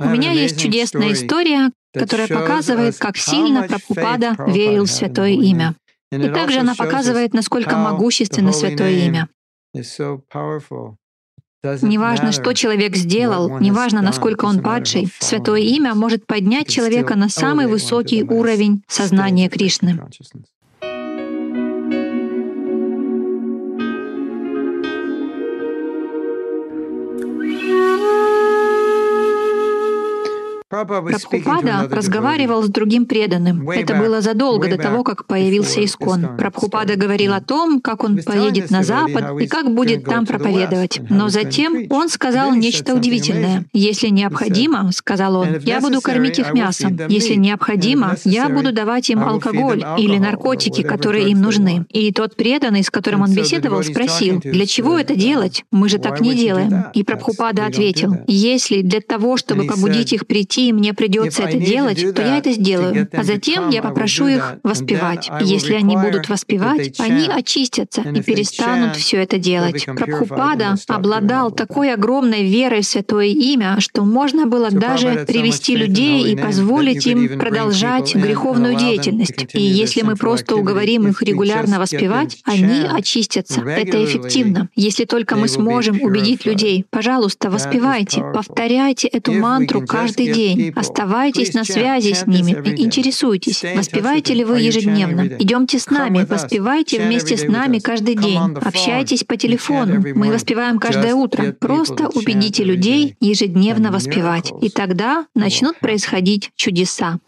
У меня есть чудесная история, которая показывает, как сильно Прабхупада верил в Святое Имя. И также она показывает, насколько могущественно Святое Имя. Неважно, что человек сделал, неважно, насколько он падший, Святое Имя может поднять человека на самый высокий уровень сознания Кришны. Прабхупада разговаривал с другим преданным. Это было задолго до того, как появился Искон. Прабхупада говорил о том, как он поедет на Запад и как будет там проповедовать. Но затем он сказал нечто удивительное. «Если необходимо, — сказал он, — я буду кормить их мясом. Если необходимо, я буду давать им алкоголь или наркотики, которые им нужны». И тот преданный, с которым он беседовал, спросил, «Для чего это делать? Мы же так не делаем». И Прабхупада ответил, «Если для того, чтобы побудить их прийти и мне придется это делать, то я это сделаю. А затем я попрошу их воспевать. Если они будут воспевать, они очистятся и перестанут все это делать. Прабхупада обладал такой огромной верой в Святое Имя, что можно было даже привести людей и позволить им продолжать греховную деятельность. И если мы просто уговорим их регулярно воспевать, они очистятся. Это эффективно. Если только мы сможем убедить людей, пожалуйста, воспевайте, повторяйте эту мантру каждый день день. Оставайтесь на связи с ними, интересуйтесь, воспеваете ли вы ежедневно. Идемте с нами, воспевайте вместе с нами каждый день. Общайтесь по телефону. Мы воспеваем каждое утро. Просто убедите людей ежедневно воспевать. И тогда начнут происходить чудеса.